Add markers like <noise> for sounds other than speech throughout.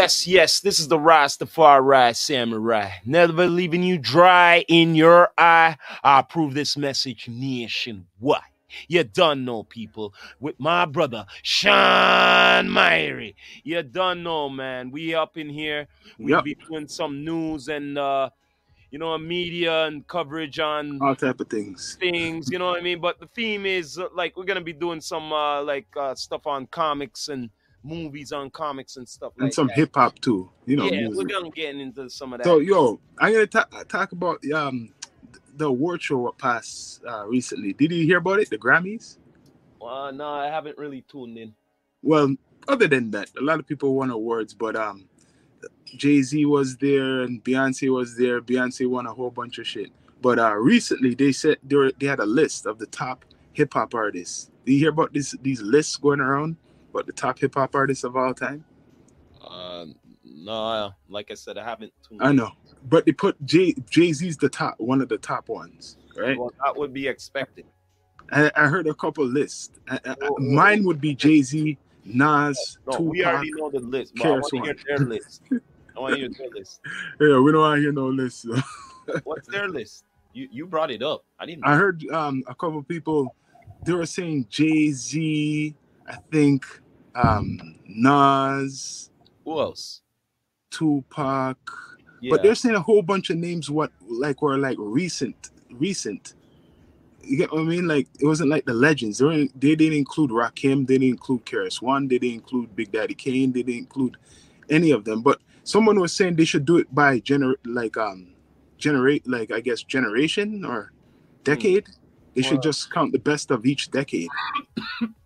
Yes, yes, this is the Rastafari Samurai. Never leaving you dry in your eye. I approve this message nationwide. You done know, people, with my brother Sean Myrie. You done know, man. We up in here. We Yep. be doing some news and uh, you know, media and coverage on all type of things. things, you know what I mean? But the theme is uh, like we're gonna be doing some uh like uh stuff on comics and movies on comics and stuff And like some hip hop too, you know. yeah, music. we're gonna get into some of that. So yo, I'm gonna ta- talk about um the award show what passed uh, recently. Did you hear about it? The Grammys. uh, no, I haven't really tuned in. Well, other than that, a lot of people won awards, but um, Jay Z was there and Beyonce was there. Beyonce won a whole bunch of shit. But uh, recently they said they were, they had a list of the top hip hop artists. Do you hear about this these lists going around? About the top hip hop artists of all time? Uh, no, like I said, I haven't tuned. I know, but they put Jay Jay Z's the top one of the top ones, right? Well, that would be expected. I, I heard a couple lists. I, I- Oh, mine would be Jay Z, Nas, No, Tupac. we already know the list. But I want to hear their list. I want to hear their list. <laughs> Yeah, we don't want to hear no lists. <laughs> What's their list? You you brought it up. I didn't. I heard um, a couple people they were saying Jay Z, I think um, Nas, Who else? Tupac, Yeah. but they're saying a whole bunch of names what like were like recent, recent. You get what I mean? Like it wasn't like the legends. They, they didn't include Rakim. They didn't include KRS-One. They didn't include Big Daddy Kane. They didn't include any of them. But someone was saying they should do it by gener like um generate like I guess generation or decade. They should just count the best of each decade.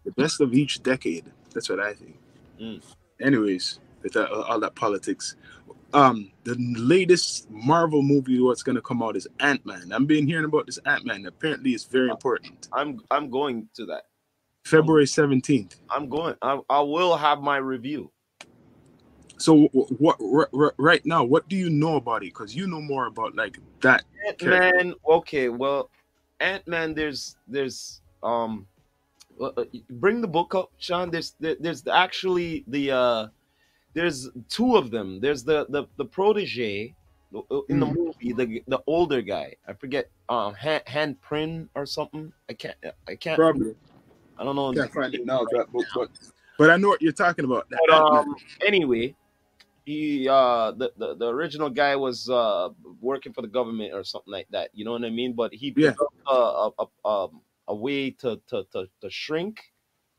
the best of each decade. That's what I think. Mm. Anyways, with that, all that politics. Um, the latest Marvel movie what's gonna come out is Ant Man. I've been hearing about this Ant Man. Apparently, it's very important. I'm I'm going to that. February seventeenth. I'm going. I, I will have my review. So, wh- what r- r- right now? What do you know about it? Because you know more about like that. Ant Man. Okay, well, Ant Man. There's there's um, uh, uh, bring the book up, Sean. There's there's actually the uh, there's two of them. There's the the the protege uh, in the Mhm. movie, the the older guy. I forget um Han, Han Prin or something. I can't I can't. Probably I don't know. can't find it now. That book, but but I know what you're talking about. But um, anyway, he uh the, the the original guy was uh working for the government or something like that. You know what I mean? But he Yeah. a a, a, um, a way to, to to to shrink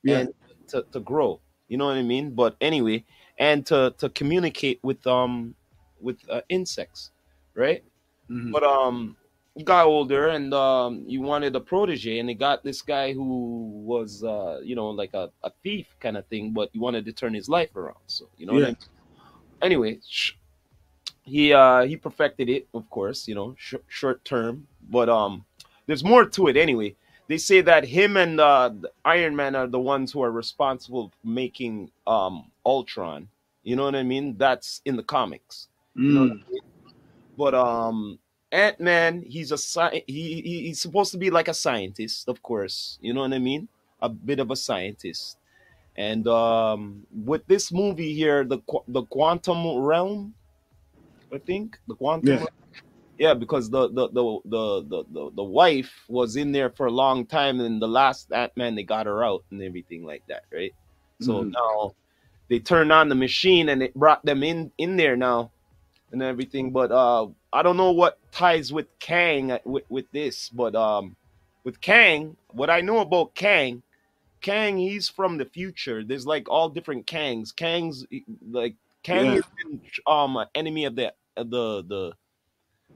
yeah, and to, to grow. You know what I mean? But anyway, and to to communicate with um with uh, insects, right? Mhm. But um, he got older and um, he wanted a protege, and he got this guy who was uh, you know, like a, a thief kind of thing, but he wanted to turn his life around. So you know, what I mean? Anyway, he uh he perfected it, of course, you know, sh- short term, but um, there's more to it anyway. They say that him and uh, the Iron Man are the ones who are responsible for making um Ultron. You know what I mean? That's in the comics. You know I Mm. mean? But um, Ant Man, he's a sci- he, he he's supposed to be like a scientist, of course. You know what I mean? A bit of a scientist. And um, with this movie here, the the quantum realm, I think the quantum. Yeah. realm- Yeah, because the the, the the the the wife was in there for a long time, and the last Ant Man they got her out and everything like that, right? So Mhm. now they turned on the machine and it brought them in in there now and everything. But uh, I don't know what ties with Kang uh, with, with this, but um, with Kang, what I know about Kang, Kang, he's from the future. There's like all different Kangs. Kang's like Kang Yeah. has been um an enemy of the of the the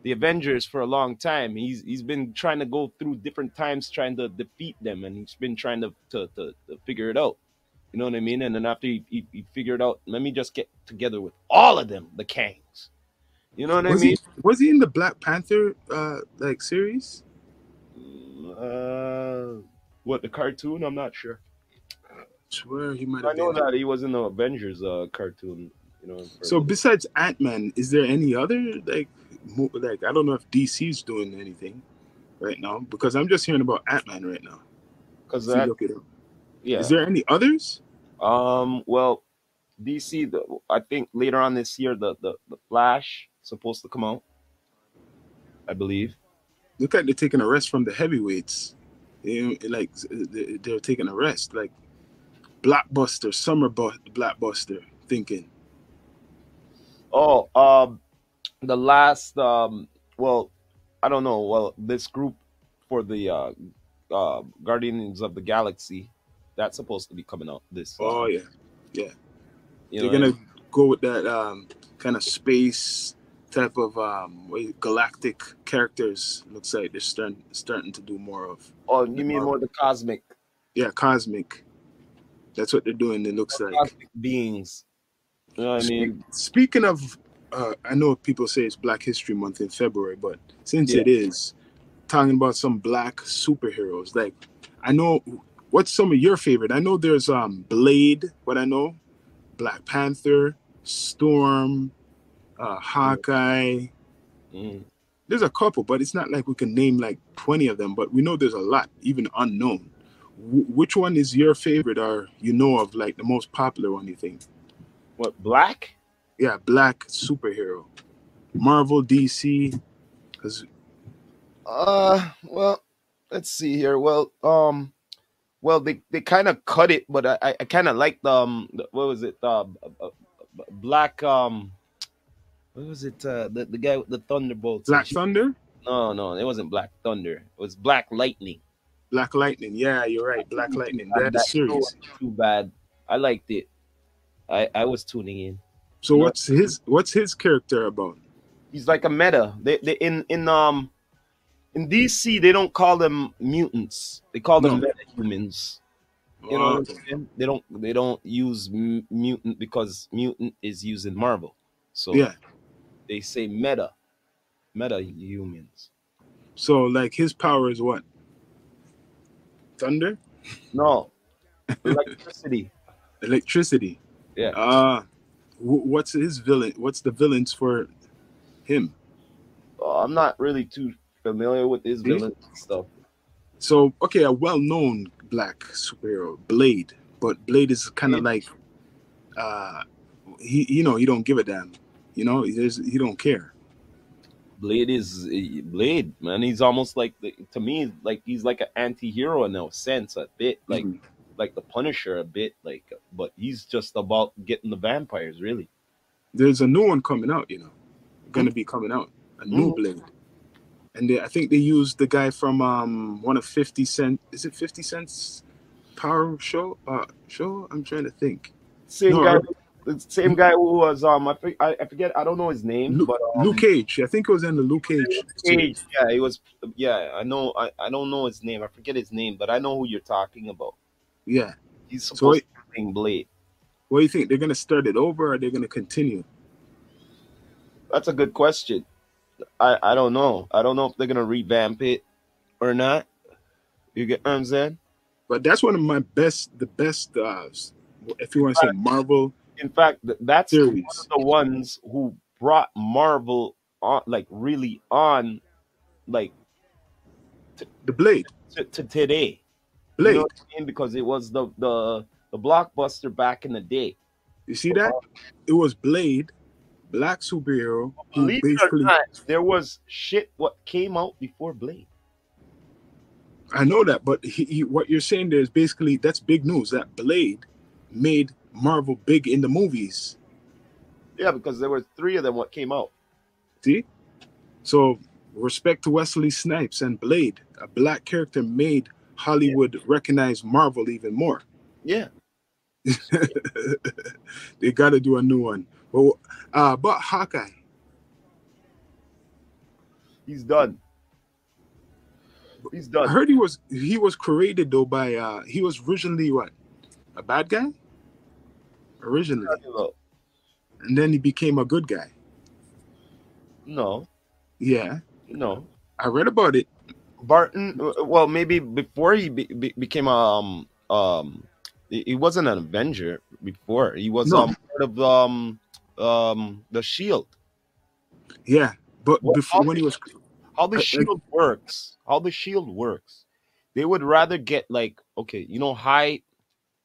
the Avengers for a long time. He's he's been trying to go through different times trying to defeat them, and he's been trying to to, to, to figure it out. You know what I mean? And then after he, he, he figured out, let me just get together with all of them, the Kangs. You know what Was I mean? he was he in the Black Panther uh like series? Uh, what the cartoon? I'm not sure. Swear he might I know that he was in the Avengers uh, cartoon. You know. So besides Ant Man, is there any other like like I don't know if DC's doing anything right now because I'm just hearing about Ant Man right now. because that look it up. yeah. Is there any others? Um. Well, DC, the, I think later on this year, the, the the Flash supposed to come out. I believe. Look like they're taking a rest from the heavyweights. Like they- they're taking a rest. Like blockbuster, summer bu- blockbuster. Thinking. Oh, um, the last, um, well, I don't know. Well, this group for the uh, uh, Guardians of the Galaxy, that's supposed to be coming out this. Oh yeah, yeah. you they're gonna go with that um, kind of space type of um, galactic characters. Looks like they're starting starting to do more of. Oh, you mean more the cosmic, Yeah, cosmic. That's what they're doing. It looks like. beings? You know what I mean? Speaking of, uh, I know people say it's Black History Month in February, but since Yeah. it is, talking about some black superheroes. Like, I know what's some of your favorite. I know there's um Blade. What I know, Black Panther, Storm, uh, Hawkeye. Mm. There's a couple, but it's not like we can name like 20 of them. But we know there's a lot, even unknown. Wh- which one is your favorite, or you know of like the most popular one? You think? What black? yeah, black superhero. Marvel, DC, because Uh, well, let's see here. Well, um, well, they, they kind of cut it, but I I, I kind of like the um, the- what was it? Uh, b- b- b- black um, what was it? Uh, the the guy with the thunderbolts. Black Thunder, No, no, it wasn't Black Thunder. It was Black Lightning. Black Lightning. Yeah, you're right. Black Lightning. They had a that series. Too bad. I liked it. I I was tuning in. So what's his what's his character about? He's like a meta. They they in in um in DC they don't call them mutants. They call them No. meta humans. You know Oh, what I'm saying? They don't they don't use m- mutant because mutant is used in Marvel. So yeah. They say meta, meta humans. So like his power is what? Thunder, No, electricity. <laughs> electricity. Yeah. Uh what's his villain? What's the villains for him? Uh, I'm not really too familiar with his villain stuff. So okay, a well-known black superhero, Blade, but Blade is kind of like, uh, he you know he don't give a damn, you know he he don't care. Blade is Blade, man. He's almost like the, to me, like he's like an anti-hero in a sense, a bit like Mhm. like the Punisher, a bit like, but he's just about getting the vampires, really. There's a new one coming out, you know, gonna be coming out, a new Mhm. Blade, and they, I think they used the guy from um one of Fifty Cent. Is it Fifty Cent's Power Show? Uh, show? I'm trying to think. Same No, guy, the same guy who was um, I, I, I forget, I don't know his name, Luke, but um, Luke Cage. I think it was in the Luke Cage. Cage, yeah, he was, yeah, I know, I, I don't know his name, I forget his name, but I know who you're talking about. Yeah. He's So supposed to be playing Blade. What do you think? They're gonna start it over, or they're gonna continue? That's a good question. I, I don't know. I don't know if they're gonna revamp it or not. You get what I'm saying? But that's one of my best, the best, uh, if you want to say Marvel In fact, th- that's one of the ones who brought Marvel on, like really on, like The Blade, to, to today. Blade. You know I mean? Because it was the the the blockbuster back in the day. You see that? It was Blade, black superhero, who Believe it or not, there was shit what came out before Blade. I know that, but he, he, what you're saying there is basically that's big news. That Blade made Marvel big in the movies. Yeah, because there were three of them what came out. See? So respect to Wesley Snipes and Blade. A black character made Hollywood recognize Marvel even more. Yeah. <laughs> they got to do a new one. Well, uh, but Hawkeye, He's done. He's done. I heard he was he was created though by uh he was originally what a bad guy originally, and then he became a good guy. No, Yeah, no. I read about it. Barton. Well, maybe before he be, be, became um um, he, wasn't an Avenger before. He was No. um part of um um the Shield. Yeah, but Well, before when he was How the I- I- Shield works. How the Shield works. They would rather get like okay, you know, high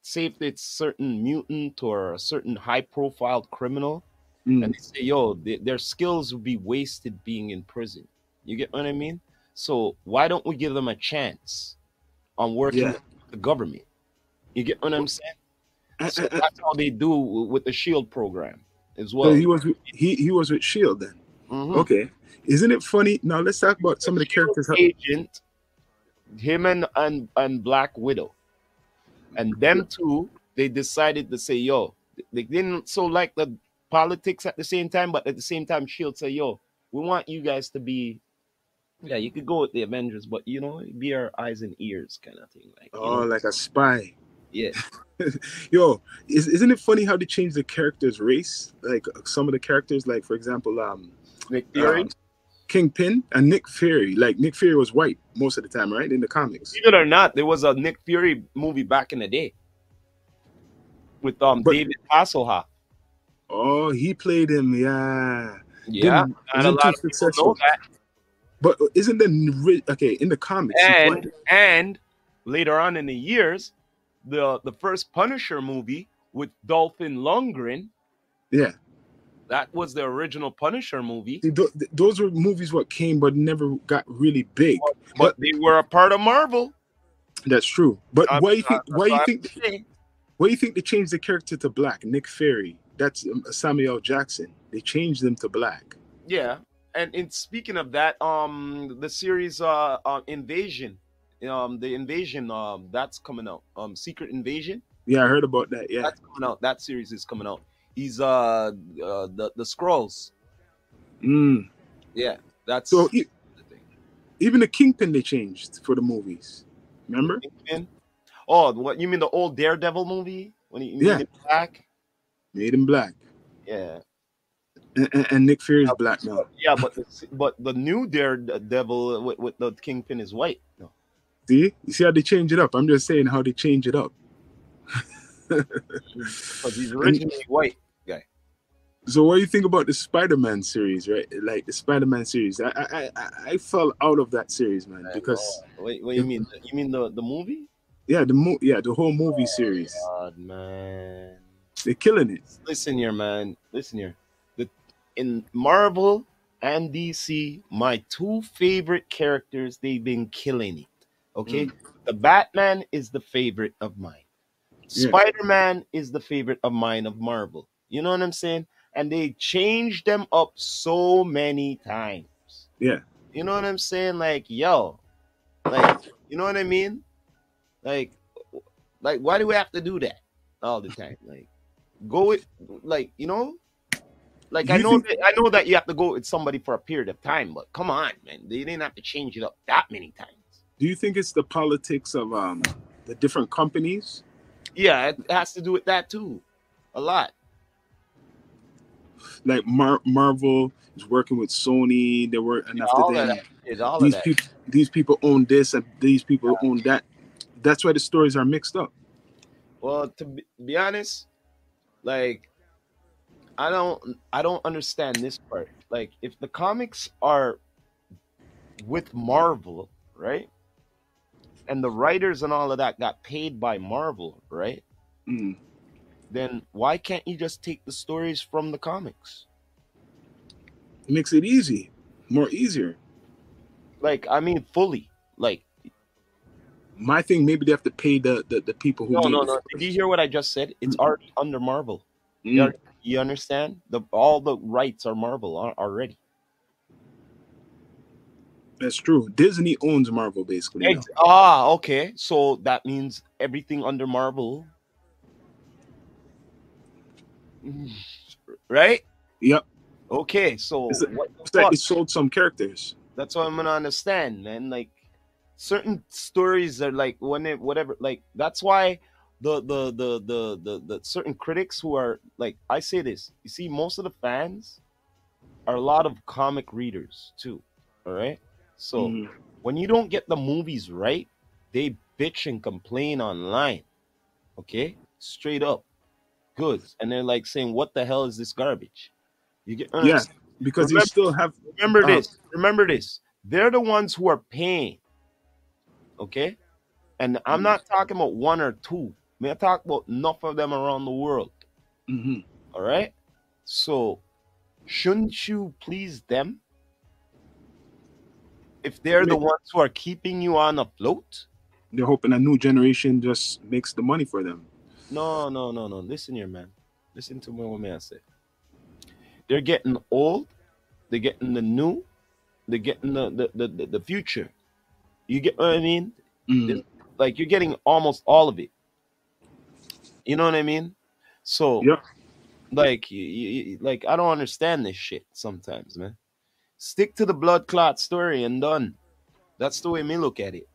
say if it's certain mutant or a certain high profile criminal, Mm. and they say, yo, th- their skills would be wasted being in prison. You get what I mean? So why don't we give them a chance on working Yeah. with the government? You get what I'm saying? So I- I- that's how they do with the Shield program as so well. he was with- he he was with Shield then. Mhm. Okay, isn't it funny? Now let's talk about some of the characters. agent, him and, and and Black Widow, and them two, they decided to say, "Yo," they didn't so like the politics at the same time, but at the same time, Shield say, "Yo, we want you guys to be." Yeah, you could go with the Avengers, but you know, be our eyes and ears kind of thing. Like, Oh, know? like a spy. yeah, <laughs> Yo, is, isn't it funny how they change the character's race? Like some of the characters, like for example, um, Nick Fury. um, Kingpin and Nick Fury. Like Nick Fury was white most of the time, right? In the comics. Believe it or not, there was a Nick Fury movie back in the day with um But- David Hasselhoff. Oh, he played him. Yeah. Yeah, Didn't- a lot of people know successful. that. But isn't the okay in the comics? and and later on in the years, the the first Punisher movie with Dolphin Lundgren, yeah, that was the original Punisher movie, those were movies what came but never got really big. but they were a part of Marvel. That's true. But I'm- why you think? Why you think? saying. Why you think they changed the character to black? Nick Fury. That's um, Samuel Jackson. They changed them to black. Yeah, and in speaking of that, um, the series uh, uh Invasion, um, the Invasion, um, that's coming out. Um, Secret Invasion, Yeah, I heard about that. Yeah. that's coming out. That series is coming out. He's uh, uh the the Skrulls. Mm. Yeah, that's So e- the thing. even the Kingpin they changed for the movies. Remember? Kingpin? Oh, what you mean the old Daredevil movie when he Yeah. made black? Made him black. Yeah, And, and, and Nick Fury's black now. yeah, but the, but the new Daredevil with, with the Kingpin is white. No, See? You see how they change it up? I'm just saying how they change it up. <laughs> because he's originally white. So what do you think about the Spider-Man series, right? Like the Spider-Man series. I I I, I fell out of that series, man, because Oh, wait, what do you mean? You mean the the movie? yeah, the mo- yeah, the whole movie oh series. God, man. They're killing it. Listen here, man. Listen here. The in Marvel and DC, my two favorite characters, they've been killing it. Okay, mm. the Batman is the favorite of mine. Yeah. Spider Man is the favorite of mine of Marvel. You know what I'm saying? And they changed them up so many times. Yeah. You know what I'm saying? Like, yo, like, you know what I mean? Like, like, why do we have to do that all the time? Like, go with, like, you know, like Do I know, think- that, I know that you have to go with somebody for a period of time, but come on, man, they didn't have to change it up that many times. Do you think it's the politics of um the different companies? Yeah, it has to do with that too, a lot. Like Mar- Marvel is working with Sony. They were and after all of that. It's all of these that. people these people own this and these people own that. That's why the stories are mixed up. Well, to be, be honest, like I don't I don't understand this part. Like if the comics are with Marvel, right? And the writers and all of that got paid by Marvel, right? Mm. Then why can't you just take the stories from the comics? It makes it easy, more easier. Like I mean fully. Like My thing, maybe they have to pay the the, the people who. no no no. Did you hear what I just said? It's already under Marvel. Mm. You, you understand? The all the rights are Marvel already. That's true. Disney owns Marvel basically. Ex- ah, okay. So that means everything under Marvel. Right? Yep. Okay, so It's a- what the It's like fuck? it sold some characters. that's what I'm gonna understand, man. Like certain stories are like when it whatever like that's why the the the the the, the certain critics who are like I say this, you see, most of the fans are a lot of comic readers too. All right. So Mhm. when you don't get the movies right, they bitch and complain online. Okay? Straight up. Good. And they're like saying, What the hell is this garbage? You get Yeah, because you still have. remember Uh, this. Remember this. They're the ones who are paying. Okay? And I'm Mhm. not talking about one or two May I talk about enough of them around the world. hmm All right. So, shouldn't you please them? If they're the ones who are keeping you on afloat? They're hoping a new generation just makes the money for them. No, no, no, no. Listen here, man. Listen to what may I say. They're getting old. They're getting the new. They're getting the the, the, the, future. You get what I mean? Mm. Like you're getting almost all of it. You know what I mean? So Yeah. like you, you, like I don't understand this shit sometimes, man. Stick to the blood clot story and done. That's the way me look at it.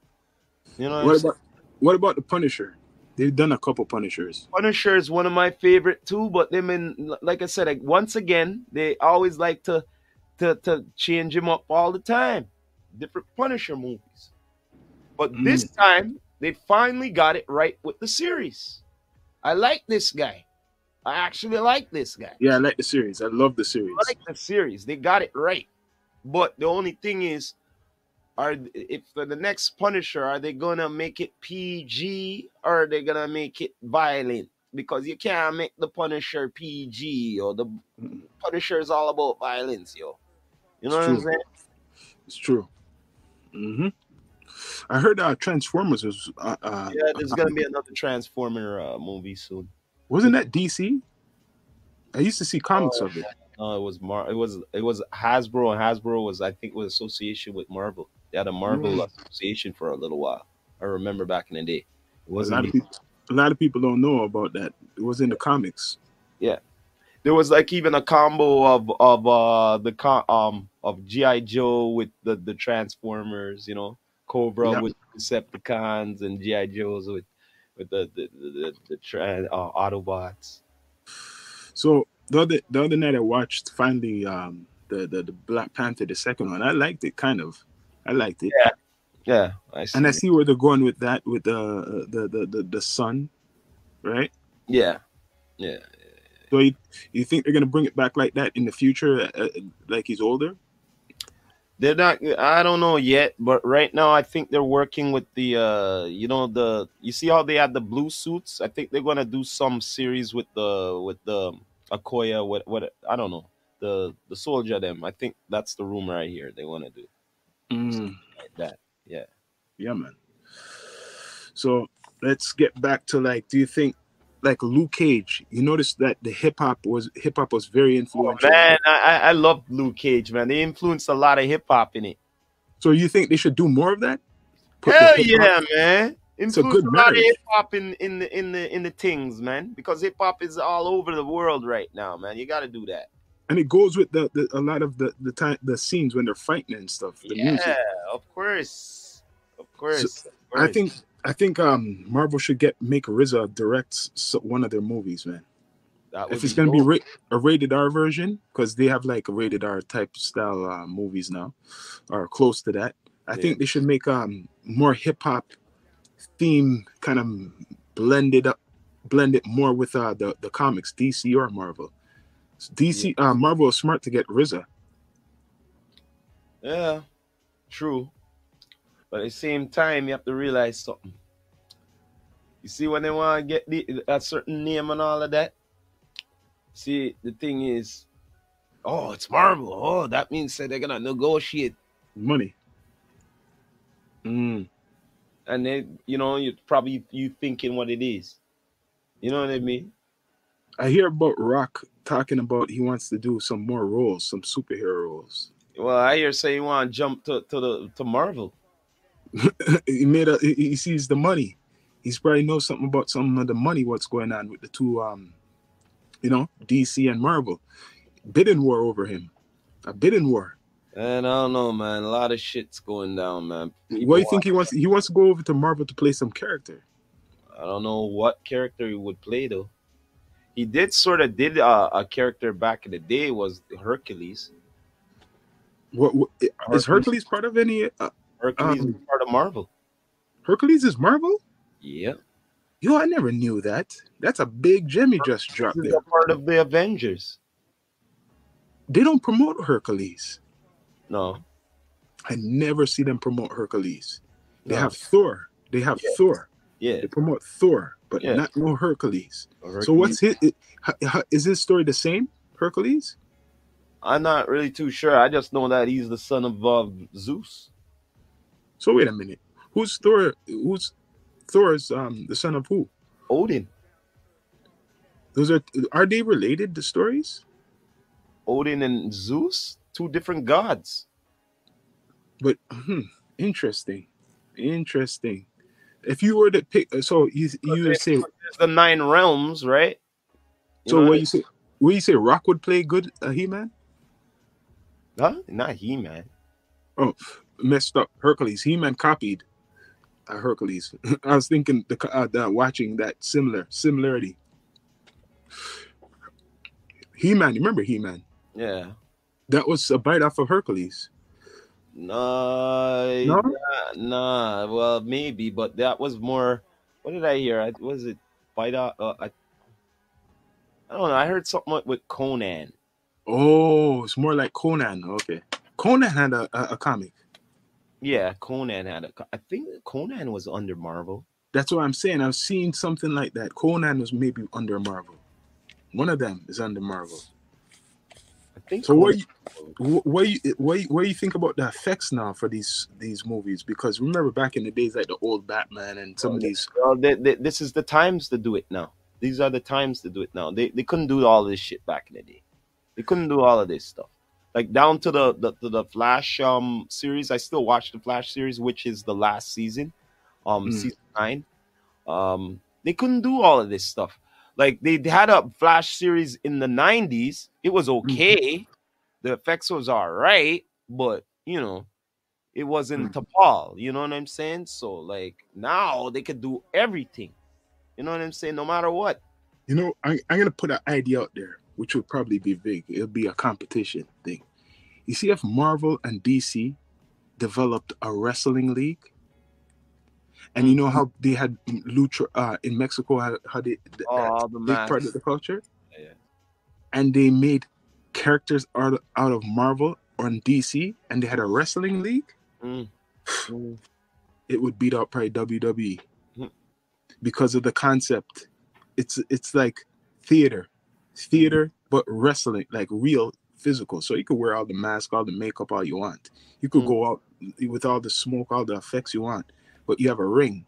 You know what, What about what about the Punisher? They've done a couple Punishers. Punisher is one of my favorite too, but them in like I said, like, once again, they always like to to to change him up all the time. Different Punisher movies. But mm. this time they finally got it right with the series. I like this guy. I actually like this guy. Yeah, I like the series. I love the series. I like the series. They got it right. But the only thing is, are if for the next Punisher, are they gonna make it PG or are they gonna make it violent? Because you can't make the Punisher PG or the. Punisher is all about violence, yo. You know It's what I'm true. saying? It's true. hmm I heard uh, Transformers was uh, uh, Yeah, there's gonna be another Transformer uh, movie soon. wasn't that DC? I used to see comics Oh, of it. No, it was Mar. It was it was Hasbro, and Hasbro was I think was association with Marvel. They had a Marvel Mm. association for a little while. I remember back in the day. It A lot wasn't. of people, a lot of people don't know about that. It was in the comics. Yeah. There was like even a combo of of uh the co- um of GI Joe with the the Transformers, you know, Cobra Yeah. with Decepticons and GI Joes with with the the the, the, the tra- uh, Autobots. So the other the other night I watched finally um, the, the the Black Panther, the second one. I liked it kind of. I liked it, Yeah, I see. and I see where they're going with that with the the the the, the son, right? yeah, yeah. So you, you think they're gonna bring it back like that in the future, uh, uh, like he's older? They're not. I don't know yet, but right now I think they're working with the. uh You know the. You see how they had the blue suits? I think they're gonna do some series with the with the Okoye. What what? I don't know the the soldier. Them. I think that's the rumor I hear they want to do Mm, like that. Yeah. yeah, man. So let's get back to like, do you think like Luke Cage? You notice that the hip hop was hip hop was very Oh, influential. man, I I love Luke Cage. Man, they influenced a lot of hip hop in it. So you think they should do more of that? Put Hell yeah, man! It's a good a lot of hip hop in in the in the in the things, man. Because hip hop is all over the world right now, man. You got to do that. And it goes with the, the a lot of the the time the scenes when they're fighting and stuff. The yeah, music. of course, of course. of I think I think um Marvel should get make RZA direct one of their movies, man. that If it's gonna be ra- a rated R version, because they have like a rated R type style uh, movies now, or close to that. I Yeah. think they should make um more hip hop theme kind of blended up, blend it more with uh the the comics, DC or Marvel. DC uh Marvel is smart to get RZA. yeah, true. But at the same time, you have to realize something. You see, when they want to get the, a certain name and all of that, see, the thing is, oh, it's Marvel. Oh, that means that they're gonna negotiate Money. Mm. and then you know you probably you thinking what it is you know what i mean I hear about Rock talking about he wants to do some more roles, some superhero roles. well i hear say you want to jump to, to the to marvel <laughs> he made a he he sees the money. He's probably knows something about some of the money, what's going on with the two um you know, DC and Marvel. Bidding war over him. A bidding war. and i don't know man a lot of shit's going down man what do you think he wants he wants to go over to Marvel to play some character? i don't know what character he would play though he did sort of did uh, a character back in the day was hercules What, what is Hercules part of any uh, hercules Um, is part of marvel Hercules is Marvel? yeah Yo, I never knew that. That's a big Jimmy he just dropped there. part of the avengers They don't promote Hercules. no I never see them promote Hercules. They no. have Thor. They have Yeah. Thor. yeah They promote Thor. But Yeah. not no Hercules. So what's his? It, h- h- is his story the same? Hercules? I'm not really too sure. I just know that he's the son of uh, Zeus. So wait a minute. Who's Thor? Who's Thor's um the son of who? Odin. Those are are they related? The stories? Odin and Zeus, two different gods. But hmm, interesting, interesting. If you were to pick, so you you would say the nine realms, right? You so. What what you say? What you say? Rock would play good. Uh, he man. Huh? Not he, man. Oh, messed up. Hercules. He man copied uh, Hercules. <laughs> I was thinking the, uh, the watching that similar similarity. He man. Remember He man? Yeah. That was a bite off of Hercules. Nah, No? nah, nah. Well, maybe, but that was more. What did I hear? I, was it out? Uh, I, I don't know. I heard something with Conan. Oh, it's more like Conan. Okay, Conan had a, a, a comic. Yeah, Conan had a. I think Conan was under Marvel. That's what I'm saying. I've seen something like that. Conan was maybe under Marvel. One of them is under Marvel. So what you, what you what you, what you think about the effects now for these these movies? Because remember back in the days like the old Batman and some of these. Well, they, they, this is the times to do it now. These are the times to do it now. They they couldn't do all this shit back in the day. They couldn't do all of this stuff. Like down to the the, to the Flash um series. I still watch the Flash series, which is the last season, um Mm. season nine. Um, they couldn't do all of this stuff. Like they had a Flash series in the '90s. It was mm-hmm. okay. The effects was all right, but you know, it wasn't mm. to Paul. You know what I'm saying? So like now they could do everything. You know what I'm saying? No matter what. You know, I, I'm gonna put an idea out there, which will probably be big. It'll be a competition thing. You see, if Marvel and DC developed a wrestling league, and you know how they had lucha uh, in Mexico, how, how they Oh, the big part of the culture, Yeah. and they made characters out of, out of Marvel on DC, and they had a wrestling league, Mm. Mm. it would beat out probably WWE Mhm. because of the concept. It's it's like theater, theater, but wrestling, like real physical. So you could wear all the mask, all the makeup, all you want. You could Mm. go out with all the smoke, all the effects you want, but you have a ring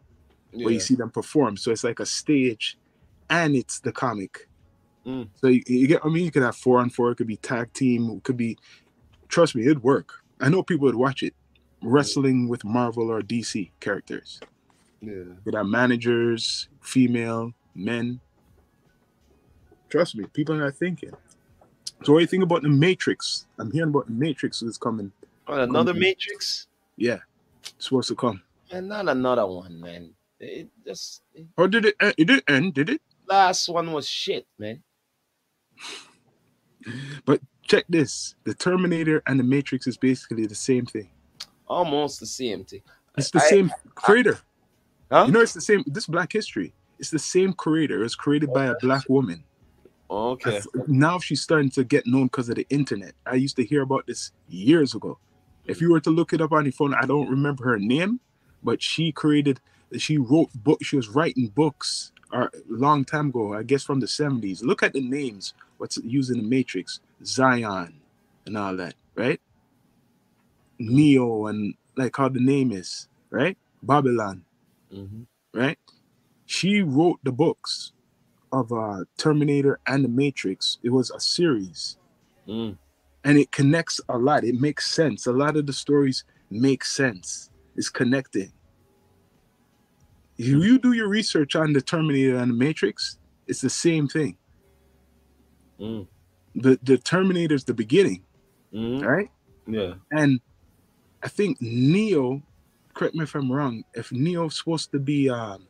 where you see them perform. So it's like a stage, and it's the comic. Mm. So you, you get. I mean, you could have four on four. It could be tag team. It could be. Trust me, it'd work. I know people would watch it. Wrestling with Marvel or DC characters. Yeah. With our managers, female, men. Trust me, people are not thinking. So what do you think about the Matrix? I'm hearing about the Matrix is coming. Oh, another Mhm. Matrix? Yeah, it's supposed to come. And not another one, man. It just it- Or did it? End? It did end, did it? last one was shit, man. But check this: the Terminator and the Matrix is basically the same thing. Almost the same thing. It's the I- same creator. Huh? You know, it's the same. This Black History. It's the same creator. It was created by a black woman. okay. Now she's starting to get known because of the internet. I used to hear about this years ago. If you were to look it up on your phone, I don't remember her name, but she created, she wrote book. She was writing books a long time ago, I guess from the 70s. Look at the names, what's used in the Matrix, Zion and all that, right? Neo and like how the name is, right? Babylon Mhm. right? She wrote the books of uh, Terminator and the Matrix. It was a series, Mm. and it connects a lot. It makes sense. A lot of the stories make sense. It's connected. If you do your research on the Terminator and the Matrix, it's the same thing. Mm. The the Terminator's the beginning, Mhm. right? Yeah. And I think Neo, correct me if I'm wrong, if Neo's supposed to be um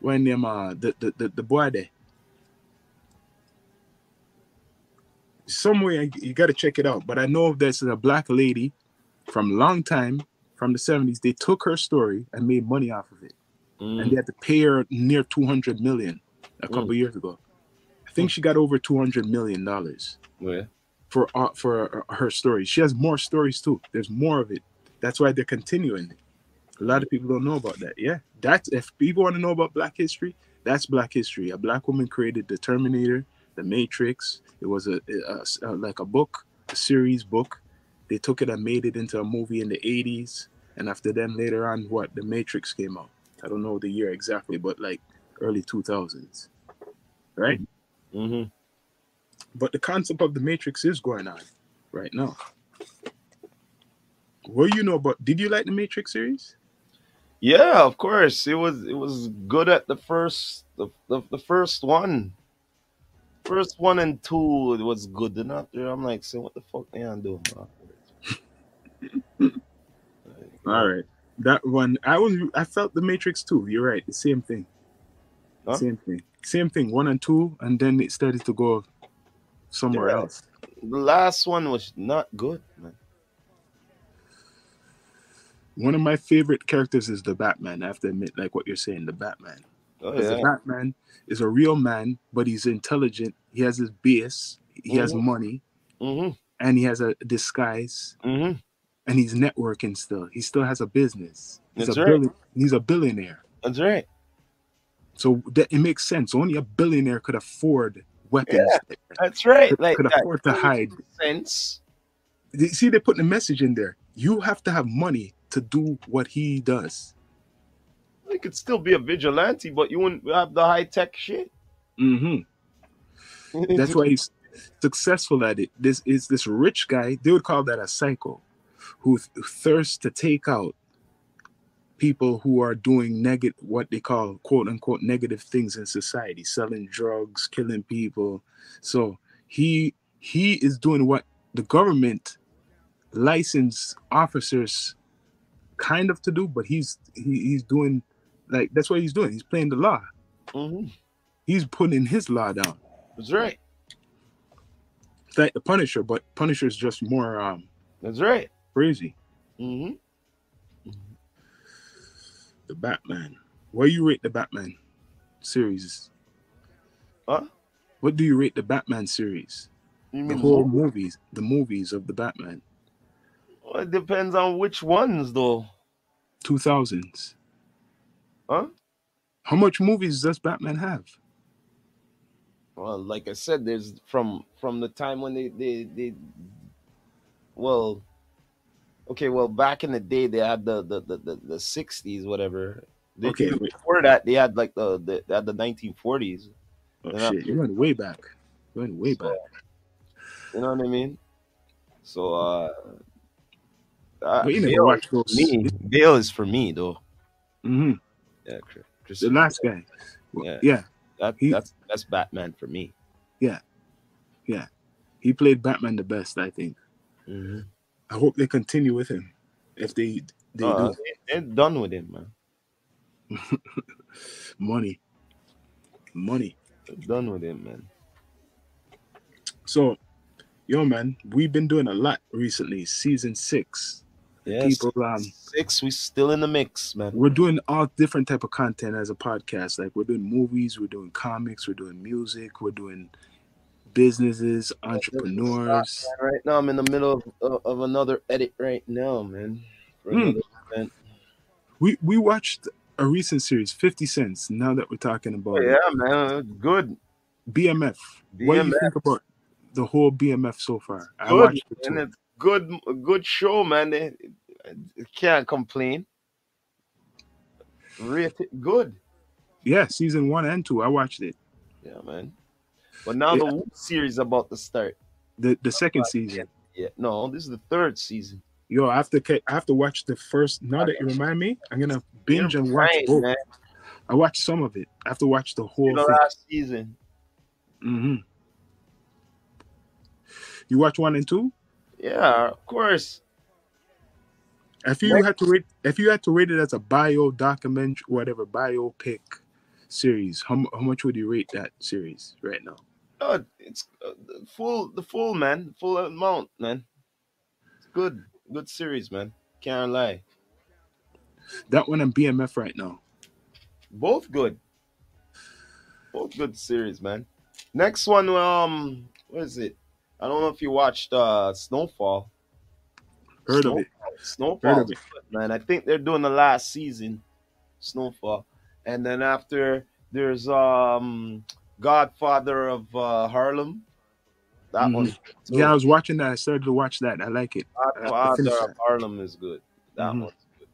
when them uh the the, the, the boy there. Somewhere you gotta check it out. But I know there's a black lady from long time from the 70s. They took her story and made money off of it. And Mm. they had to pay her near 200 million a couple years ago. I think she got over 200 million dollars Yeah. for uh, for uh, her story. She has more stories too. There's more of it. That's why they're continuing it. A lot of people don't know about that. Yeah, that's if people want to know about Black history, That's Black history. A black woman created the Terminator, the Matrix. It was a, a- a- like a book, a series book. They took it and made it into a movie in the 80s. And after then, later on, what the Matrix came out. I don't know the year exactly, but like early 2000s, right? hmm But the concept of the Matrix is going on right now. What do you know about? Did you like the Matrix series? Yeah, of course. It was it was good at the first the, the, the first one, first one and two it was good enough there. I'm like, so what the fuck they on doing? man? All right, that one I was I felt the Matrix too. You're right, the same thing, Huh? same thing, same thing. One and two, and then it started to go somewhere else. The last one was not good, man. One of my favorite characters is the Batman. I have to admit, like what you're saying, the Batman. Oh yeah. the Batman is a real man, but he's intelligent. He has his base. He has Mhm. money, Mm-hmm. and he has a disguise, Mm-hmm. And he's networking still. He still has a business. He's That's a right. billi- He's a billionaire. That's right. So that it makes sense. Only a billionaire could afford weapons. That's right. Could, Like could that afford to hide. sense. You See, they put the message in there. You have to have money to do what he does. You could still be a vigilante, but you wouldn't have the high tech shit. Mm-hmm. That's why <laughs> he's successful at it. This is this rich guy. They would call that a psycho, who th- thirsts to take out people who are doing negative, what they call quote unquote negative things in society, selling drugs, killing people. So he he is doing what the government licensed officers kind of to do, but he's he, he's doing like that's what he's doing. He's playing the law. hmm He's putting his law down. That's right. It's like the Punisher, but Punisher's just more um That's right. Crazy. hmm The Batman. Where you rate the Batman series? Huh? What do you rate the Batman series? You The mean whole mo- movies, the movies of the Batman, Well, it depends on which ones, though. two thousands. Huh? How much movies does Batman have? Well, like I said, there's from from the time when they they they. Well, okay. Well, back in the day, they had the the the the, the 60s, whatever. They, Okay. Before that, they had like the, the they had the 1940s. Oh shit, you went way back. You went way back. You know what I mean? So, uh, uh But you never watched is for those. me. Bale is for me, though. hmm Yeah. Chris The last guy. Yeah. yeah, that, he- that's that's Batman for me. Yeah, yeah. He played Batman the best. I think. Mm-hmm. I hope they continue with him. If they they Uh, do they, they're done with him, man. <laughs> money, money. They're done with him, man. So, yo, man, we've been doing a lot recently. Season six. Yes. People, um, Six, we still in the mix, man. we're doing all different type of content as a podcast. Like we're doing movies, we're doing comics, we're doing music, we're doing businesses, entrepreneurs. Right now, I'm in the middle of, of, another edit right now, man. Hmm. Event. We we watched a recent series, Fifty Cents. Now that we're talking about Oh, it. yeah, man. Good. BMF. What do you think about the whole BMF so far? I Good. watched it And it's good, good show, man. They, they can't complain. It good. Yeah, season one and two. I watched it. Yeah, man. But now Yeah. the series about to start. The the second season. Yeah, no, this is the third season. Yo, I have to I have to watch the first. Now that you remind me, I'm gonna binge You're and watch right, both. man. I watched some of it. I have to watch the whole thing. last season. Mm-hmm. You watch one and two? Yeah, of course. If you had to rate, if you had to rate it as a bio documentary, whatever biopic series, how, how much would you rate that series right now? Oh, it's uh, the full, the full man, full amount, man. It's good, good series, man. Can't lie. That one and BMF right now. Both good. Both good series, man. Next one, um, what is it? I don't know if you watched uh Snowfall. Heard Snowfall. of it? Snowfall, Heard of it. man. I think they're doing the last season, Snowfall, and then after There's um Godfather of uh, Harlem. That Mhm. one. Yeah, I was watching that. I started to watch that. I like it. Godfather of that. Harlem is good. That Mhm. one's good.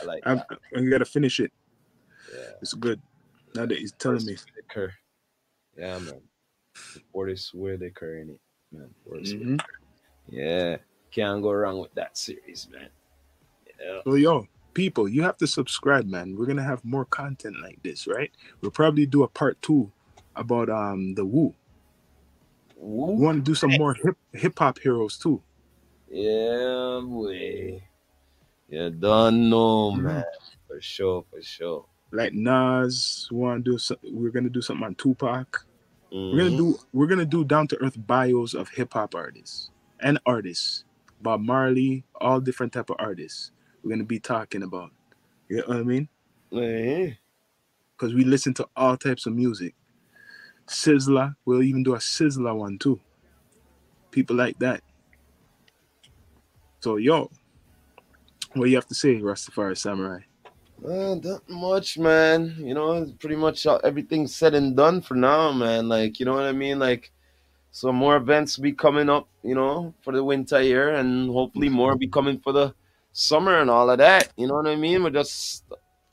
I like I'm, that. I gotta finish it. Yeah. It's good. Now that he's telling me. Whitaker. Yeah, man. Forest Whitaker in it, man. Forest Mhm. Whitaker. Yeah. Can't go wrong with that series, man. Yeah. So yo, people, you have to subscribe, man. We're gonna have more content like this, right? We'll probably do a part two about um the Woo. We Woo. want to do some more hip hip hop heroes too. Yeah, boy. You don't know, Mhm. man. For sure, for sure. Like Nas, we want to do. Some, we're gonna do something on Tupac. We're Mhm. gonna do. We're gonna do down to earth bios of hip hop artists and artists. Bob Marley, all different type of artists. We're gonna be talking about. You know what I mean? Because we listen to all types of music. Sizzla, we'll even do a Sizzla one too. People like that. So yo, what do you have to say, Rastafari Samurai? Uh, not much, man. You know, pretty much everything said and done for now, man. Like, you know what I mean? Like, so more events be coming up, you know, for the winter here, and hopefully more be coming for the summer and all of that. You know what I mean? We're just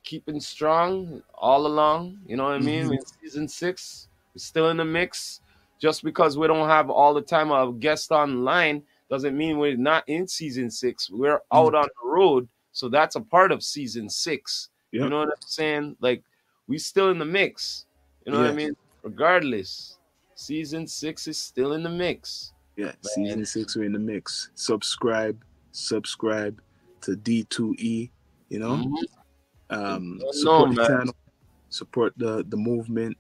keeping strong all along. You know what I mean? Mhm. In season six, still in the mix. Just because we don't have all the time a guest online doesn't mean we're not in season six. We're out on the road, so that's a part of season six. You know what I'm saying? Like we still in the mix. You know what I mean? Regardless, season six is still in the mix. Yeah, season six, we're in the mix. Subscribe, subscribe to D2E, you know? Mhm. Um, support the man. channel, support the, the movement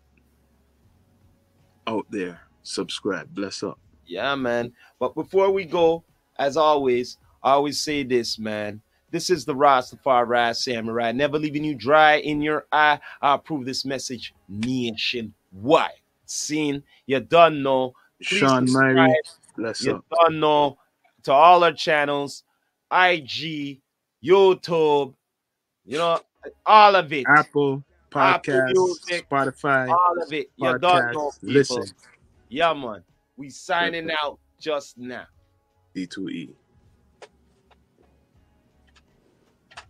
out there. Subscribe. Bless up. Yeah, man. But before we go, as always, I always say this, man. This is the Rastafari Samurai, never leaving you dry in your eye. I approve this message nationwide. Seen, you done know. Please Sean. Myrie, bless You up. done know to all our channels, IG, YouTube, you know, all of it. Apple Podcast, Music, Spotify, all of it. Your done know, Podcast. people. Listen, Yeah, man. We signing out just now. D2E.